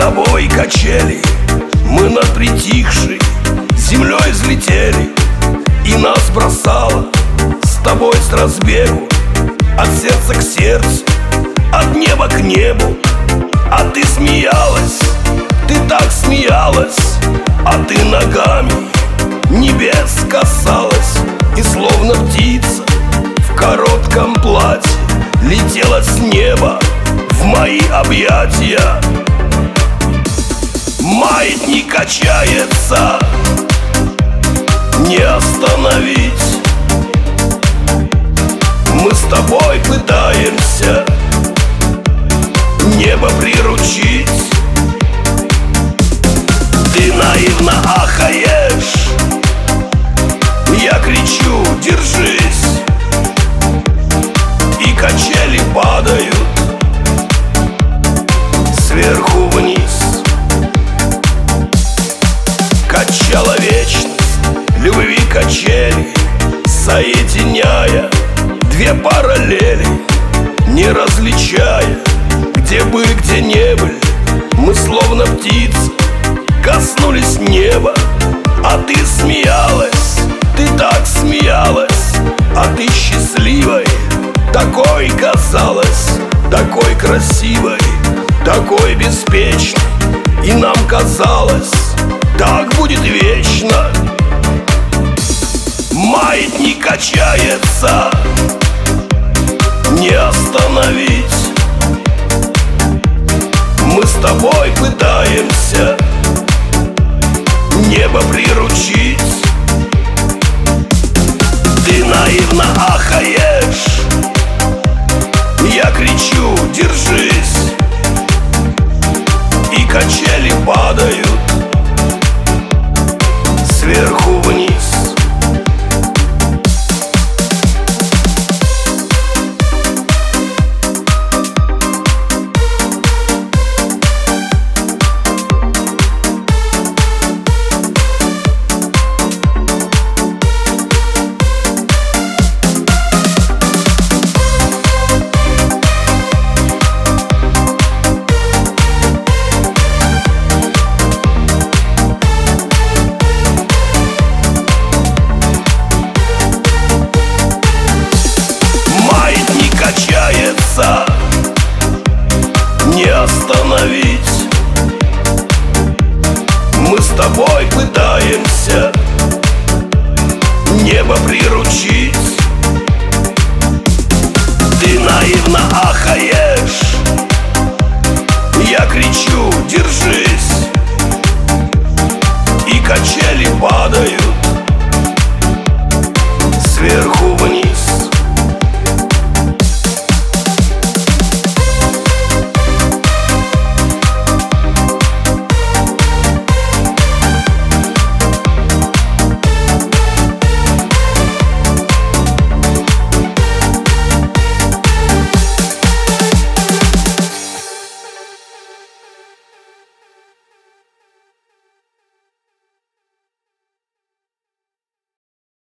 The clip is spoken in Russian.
тобой качели. Мы над притихшей землей взлетели. И нас бросало с тобой с разбегу. От сердца к сердцу, от неба к небу. А ты смеялась, ты так смеялась. А ты ногами небес касалась. И словно птица в коротком платье Летела с неба в мои объятия Маятник качается. Не остановить Соединяя Две параллели Не различая Где были, где не были. Мы словно птицы Коснулись неба А ты смеялась Ты так смеялась А ты счастливой Такой казалась Такой красивой Такой беспечной. И нам казалось Так будет вечно Маятник качается. Не остановить. Мы с тобой пытаемся Небо приручить. Ты наивно ахаешь. Я кричу, держись. И качели падают Сверху вниз приручить